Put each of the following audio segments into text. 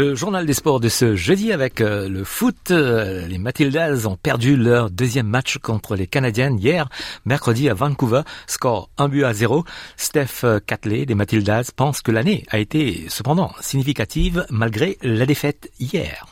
Le journal des sports de ce jeudi avec euh, le foot. Euh, les Matildas ont perdu leur deuxième match contre les Canadiennes hier, mercredi à Vancouver. Score 1 but à 0. Steph Catley des Matildas pense que l'année a été cependant significative malgré la défaite hier.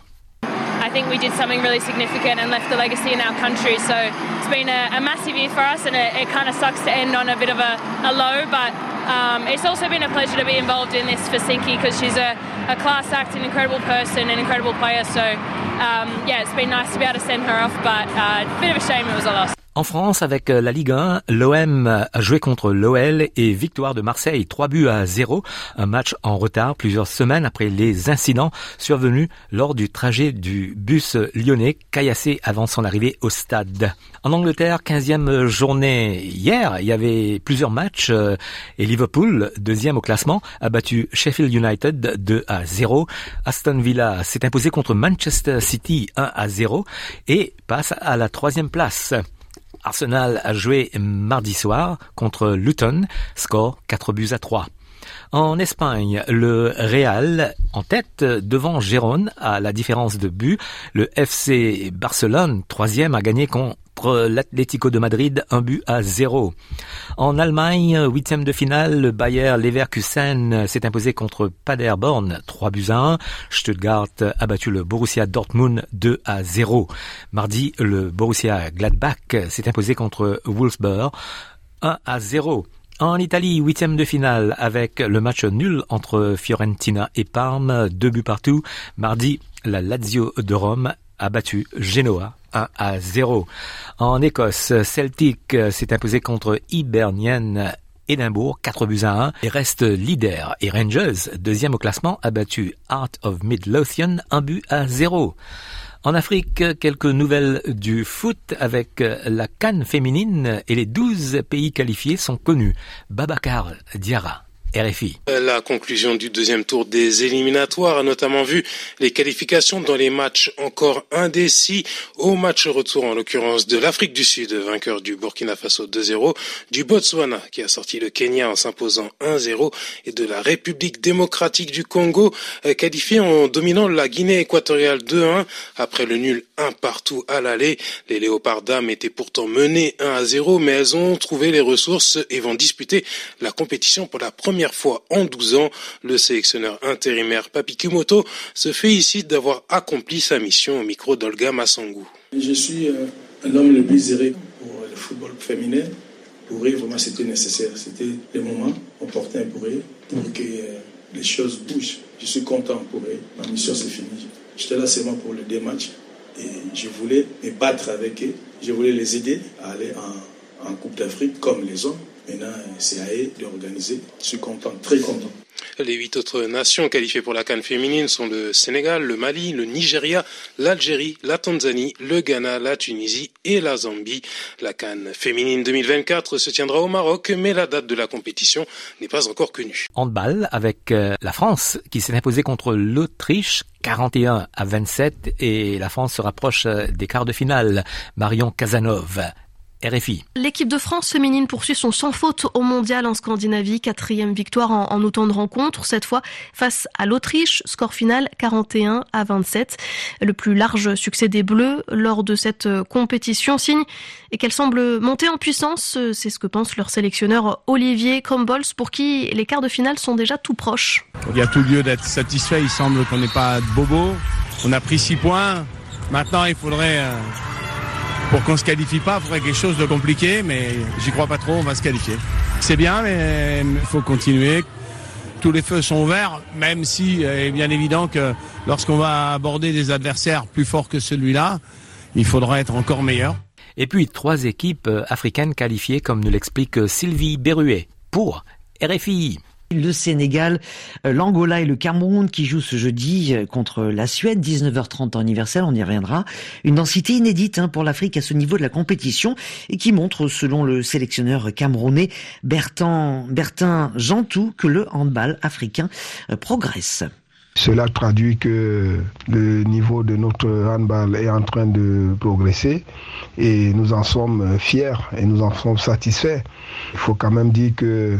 I think we did something really significant and left a legacy in our country. So it's been a, a massive year for us, and it, it kind of sucks to end on a bit of a, a low. But um, it's also been a pleasure to be involved in this for Sinky because she's a, a, class act, an incredible person, an incredible player. So um, yeah, it's been nice to be able to send her off, but a uh, bit of a shame it was a loss. En France, avec euh, la Ligue 1, l'OM a joué contre l'OL et victoire de Marseille 3 buts à 0. Un match en retard plusieurs semaines après les incidents survenus lors du trajet du bus lyonnais caillassé avant son arrivée au stade. En Angleterre, 15e journée hier, il y avait plusieurs matchs euh, et Liverpool, deuxième au classement, a battu Sheffield United 2 à 0. Aston Villa s'est imposé contre Manchester City 1 à 0 et passe à la troisième place. Arsenal a joué mardi soir contre Luton, score 4 buts à 3. En Espagne, le Real en tête devant Gérone à la différence de but. Le FC Barcelone, troisième, a gagné contre l'Atlético de Madrid, un but à zéro. En Allemagne, huitième de finale, le Bayer Leverkusen s'est imposé contre Paderborn, 3 buts à 1. Stuttgart a battu le Borussia Dortmund 2 à 0. Mardi, le Borussia Gladbach s'est imposé contre Wolfsburg 1 à 0. En Italie, huitième de finale avec le match nul entre Fiorentina et Parme, deux buts partout. Mardi, la Lazio de Rome a battu Genoa 1 à 0. En Écosse, Celtic s'est imposé contre Hibernian Édimbourg, 4 buts à 1 et reste leader. Et Rangers, deuxième au classement, a battu Art of Midlothian, 1 but à 0. En Afrique, quelques nouvelles du foot avec la canne féminine et les 12 pays qualifiés sont connus. Babacar Diarra. La conclusion du deuxième tour des éliminatoires a notamment vu les qualifications dans les matchs encore indécis au match retour en l'occurrence de l'Afrique du Sud, vainqueur du Burkina Faso 2-0, du Botswana qui a sorti le Kenya en s'imposant 1-0 et de la République démocratique du Congo euh, qualifié en dominant la Guinée équatoriale 2-1 après le nul 1 partout à l'aller. Les Léopards dames étaient pourtant menées 1-0 mais elles ont trouvé les ressources et vont disputer la compétition pour la première première fois en 12 ans, le sélectionneur intérimaire Papi Kumoto se félicite d'avoir accompli sa mission au micro d'Olga Massangu. Je suis euh, un homme le plus zéré pour le football féminin. Pour eux, vraiment, c'était nécessaire. C'était le moment opportun pour eux, pour que euh, les choses bougent. Je suis content pour eux. Ma mission, c'est fini. J'étais là seulement pour le deux matchs. Et je voulais me battre avec eux. Je voulais les aider à aller en Coupe d'Afrique comme les hommes. Maintenant, c'est à eux d'organiser. Je suis content, très content. Les huit autres nations qualifiées pour la Cannes féminine sont le Sénégal, le Mali, le Nigeria, l'Algérie, la Tanzanie, le Ghana, la Tunisie et la Zambie. La Cannes féminine 2024 se tiendra au Maroc, mais la date de la compétition n'est pas encore connue. Handball avec euh, la France qui s'est imposée contre l'Autriche 41 à 27 et la France se rapproche euh, des quarts de finale. Marion Casanov RFI. L'équipe de France féminine poursuit son sans faute au mondial en Scandinavie. Quatrième victoire en, en autant de rencontres, cette fois face à l'Autriche. Score final 41 à 27. Le plus large succès des Bleus lors de cette euh, compétition signe et qu'elle semble monter en puissance. C'est ce que pense leur sélectionneur Olivier Crumbles pour qui les quarts de finale sont déjà tout proches. Il y a tout lieu d'être satisfait. Il semble qu'on n'est pas de bobo. On a pris six points. Maintenant, il faudrait euh, pour qu'on se qualifie pas, il faudrait quelque chose de compliqué, mais j'y crois pas trop, on va se qualifier. C'est bien, mais il faut continuer. Tous les feux sont verts, même si euh, est bien évident que lorsqu'on va aborder des adversaires plus forts que celui-là, il faudra être encore meilleur. Et puis trois équipes euh, africaines qualifiées, comme nous l'explique Sylvie Berruet, pour RFI. Le Sénégal, euh, l'Angola et le Cameroun qui jouent ce jeudi euh, contre la Suède, 19h30 en universel, on y reviendra. Une densité inédite hein, pour l'Afrique à ce niveau de la compétition et qui montre, selon le sélectionneur camerounais Bertin, Bertin Jantou, que le handball africain euh, progresse. Cela traduit que le niveau de notre handball est en train de progresser et nous en sommes fiers et nous en sommes satisfaits. Il faut quand même dire que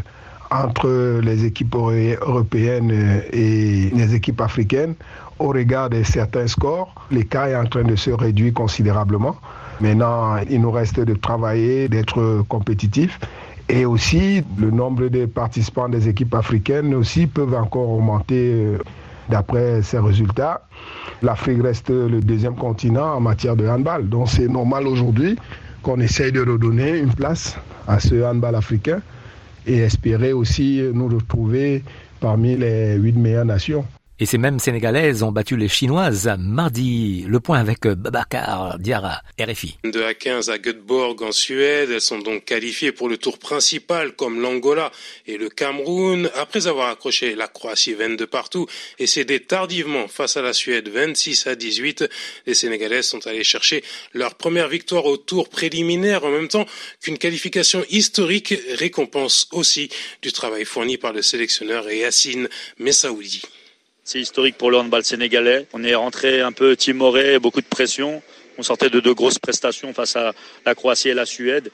entre les équipes européennes et les équipes africaines, au regard de certains scores, l'écart est en train de se réduire considérablement. Maintenant, il nous reste de travailler, d'être compétitifs. Et aussi, le nombre de participants des équipes africaines aussi peuvent encore augmenter euh, D'après ces résultats, l'Afrique reste le deuxième continent en matière de handball. Donc c'est normal aujourd'hui qu'on essaye de redonner une place à ce handball africain et espérer aussi nous retrouver parmi les huit meilleures nations. Et ces mêmes Sénégalaises ont battu les Chinoises mardi. Le point avec Babacar Diarra, RFI. De à 15 à Göteborg en Suède, elles sont donc qualifiées pour le tour principal comme l'Angola et le Cameroun. Après avoir accroché la Croatie 22 partout et cédé tardivement face à la Suède 26 à 18, les Sénégalaises sont allées chercher leur première victoire au tour préliminaire en même temps qu'une qualification historique récompense aussi du travail fourni par le sélectionneur Yassine Messaoudi. C'est historique pour le handball sénégalais. On est rentré un peu timoré, beaucoup de pression. On sortait de deux grosses prestations face à la Croatie et la Suède.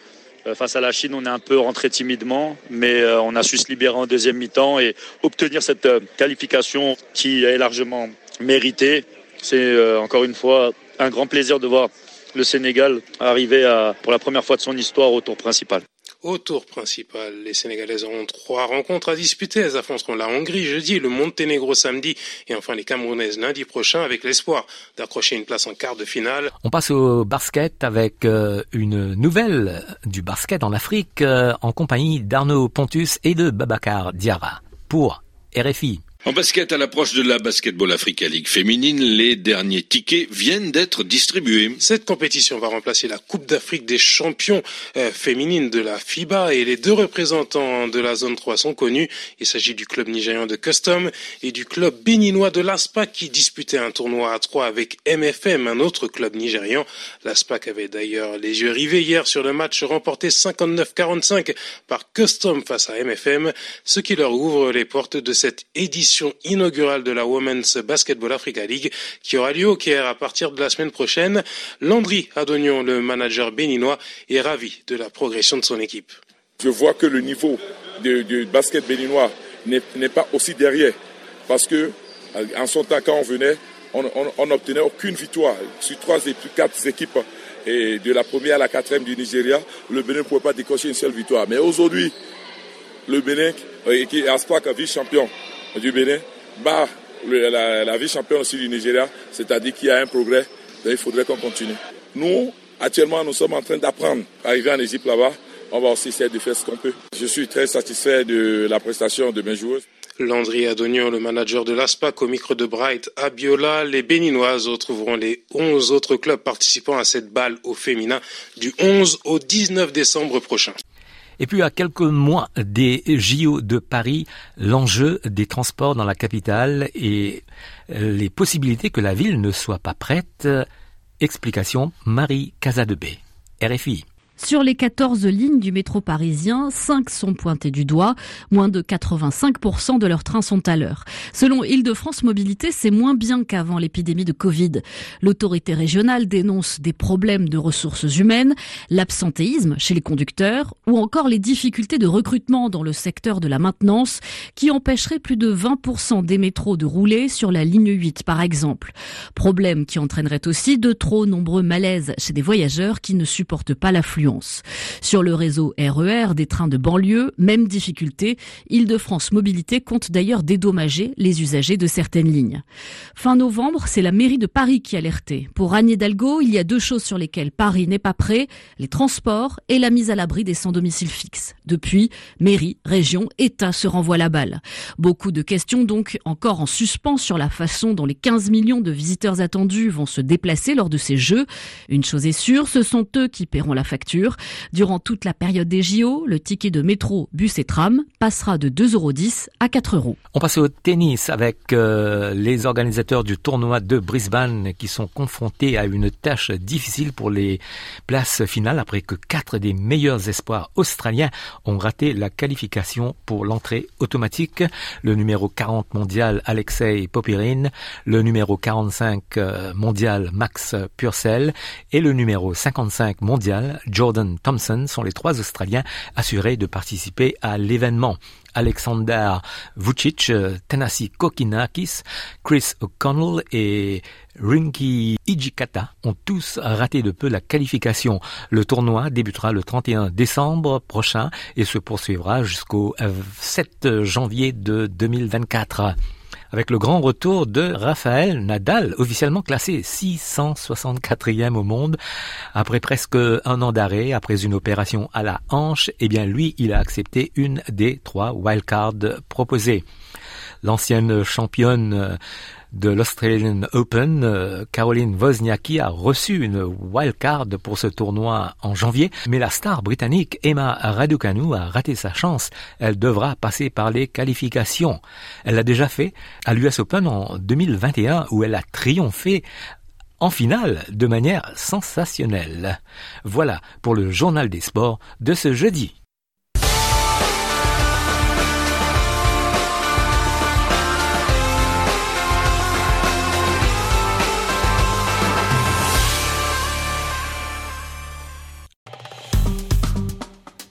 Euh, face à la Chine, on est un peu rentré timidement, mais euh, on a su se libérer en deuxième mi-temps et obtenir cette euh, qualification qui est largement méritée. C'est encore une fois un grand plaisir de voir le Sénégal arriver pour la première fois de son histoire au tour principal. Au tour principal, les Sénégalaises auront trois rencontres à disputer. Elles affronteront la Hongrie jeudi, le Monténégro samedi et enfin les Camerounaises lundi prochain avec l'espoir d'accrocher une place en quart de finale. On passe au basket avec euh, une nouvelle du basket en Afrique euh, en compagnie d'Arnaud Pontus et de Babacar Diarra pour RFI. En basket, à l'approche de la Basketball Africa League féminine, les derniers tickets viennent d'être distribués. Cette compétition va remplacer la Coupe d'Afrique des champions euh, féminines de la FIBA et les deux représentants de la zone 3 sont connus. Il s'agit du club nigérian de Custom et du club béninois de l'ASPAC qui disputait un tournoi à 3 avec MFM, un autre club nigérian. L'ASPAC avait d'ailleurs les yeux rivés hier sur le match remporté 59-45 par Custom face à MFM, ce qui leur ouvre les portes de cette édition inaugurale de la Women's Basketball Africa League qui aura lieu au Caire à partir de la semaine prochaine. Landry Adonion, le manager béninois, est ravi de la progression de son équipe. Je vois que le niveau du basket béninois n'est pas aussi derrière parce que en son temps quand on venait, on n'obtenait aucune victoire sur trois et quatre équipes et de la première à la quatrième du Nigeria, le Bénin ne pouvait pas décocher une seule victoire. Mais aujourd'hui, le Bénin, euh, qui est Aspak vice-champion, du Bénin bat la, la vice-championne aussi du Nigeria, c'est-à-dire qu'il y a un progrès, il faudrait qu'on continue. Nous, actuellement, nous sommes en train d'apprendre. Arriver en Égypte là-bas, on va aussi essayer de faire ce qu'on peut. Je suis très satisfait de la prestation de mes joueuses. Landry Adonion, le manager de l'ASPAC au micro de Bright Abiola, les Béninoises retrouveront les 11 autres clubs participant à cette balle au féminin du 11 au 19 décembre prochain. Et puis à quelques mois des JO de Paris, l'enjeu des transports dans la capitale et les possibilités que la ville ne soit pas prête. Explication Marie Casadebé, RFI. Sur les 14 lignes du métro parisien, 5 sont pointées du doigt. Moins de 85% de leurs trains sont à l'heure. Selon Île-de-France Mobilité, c'est moins bien qu'avant l'épidémie de Covid. L'autorité régionale dénonce des problèmes de ressources humaines, l'absentéisme chez les conducteurs ou encore les difficultés de recrutement dans le secteur de la maintenance qui empêcherait plus de 20% des métros de rouler sur la ligne 8 par exemple. Problème qui entraînerait aussi de trop nombreux malaises chez des voyageurs qui ne supportent pas l'afflux sur le réseau RER e des trains de banlieue, même difficulté. Île-de-France Mobilité compte d'ailleurs dédommager les usagers de certaines lignes. Fin novembre, c'est la mairie de Paris qui alertait. Pour Anne Hidalgo, il y a deux choses sur lesquelles Paris n'est pas prêt, les transports et la mise à l'abri des sans domicile fixe. Depuis, mairie, région, État se renvoient la balle. Beaucoup de questions donc encore en suspens sur la façon dont les 15 millions de visiteurs attendus vont se déplacer lors de ces jeux. Une chose est sûre, ce sont eux qui paieront la facture Durant toute la période des JO, le ticket de métro, bus et tram passera de 2,10 euros à 4 euros. On passe au tennis avec euh, les organisateurs du tournoi de Brisbane qui sont confrontés à une tâche difficile pour les places finales après que quatre des meilleurs espoirs australiens ont raté la qualification pour l'entrée automatique. Le numéro 40 mondial Alexei Popirin, le numéro 45 euh, mondial Max Purcell et le numéro 55 mondial Jordan Thompson sont les trois Australiens assurés de participer à l'événement. Alexander Vucic, Tennessee Kokinakis, Chris O'Connell et Rinky Ijikata ont tous raté de peu la qualification. Le tournoi débutera le 31 décembre prochain et se poursuivra jusqu'au 7 janvier de 2024 avec le grand retour de Raphaël Nadal, officiellement classé 664e au monde. Après presque un an d'arrêt, après une opération à la hanche, eh bien lui, il a accepté une des trois wildcards proposées. L'ancienne championne de l'Australian Open, euh, Caroline Wozniacki a reçu une wildcard pour ce tournoi en janvier, mais la star britannique Emma Raducanu a raté sa chance. Elle devra passer par les qualifications. Elle l'a déjà fait à l'US Open en 2021 où elle a triomphé en finale de manière sensationnelle. Voilà pour le journal des sports de ce jeudi.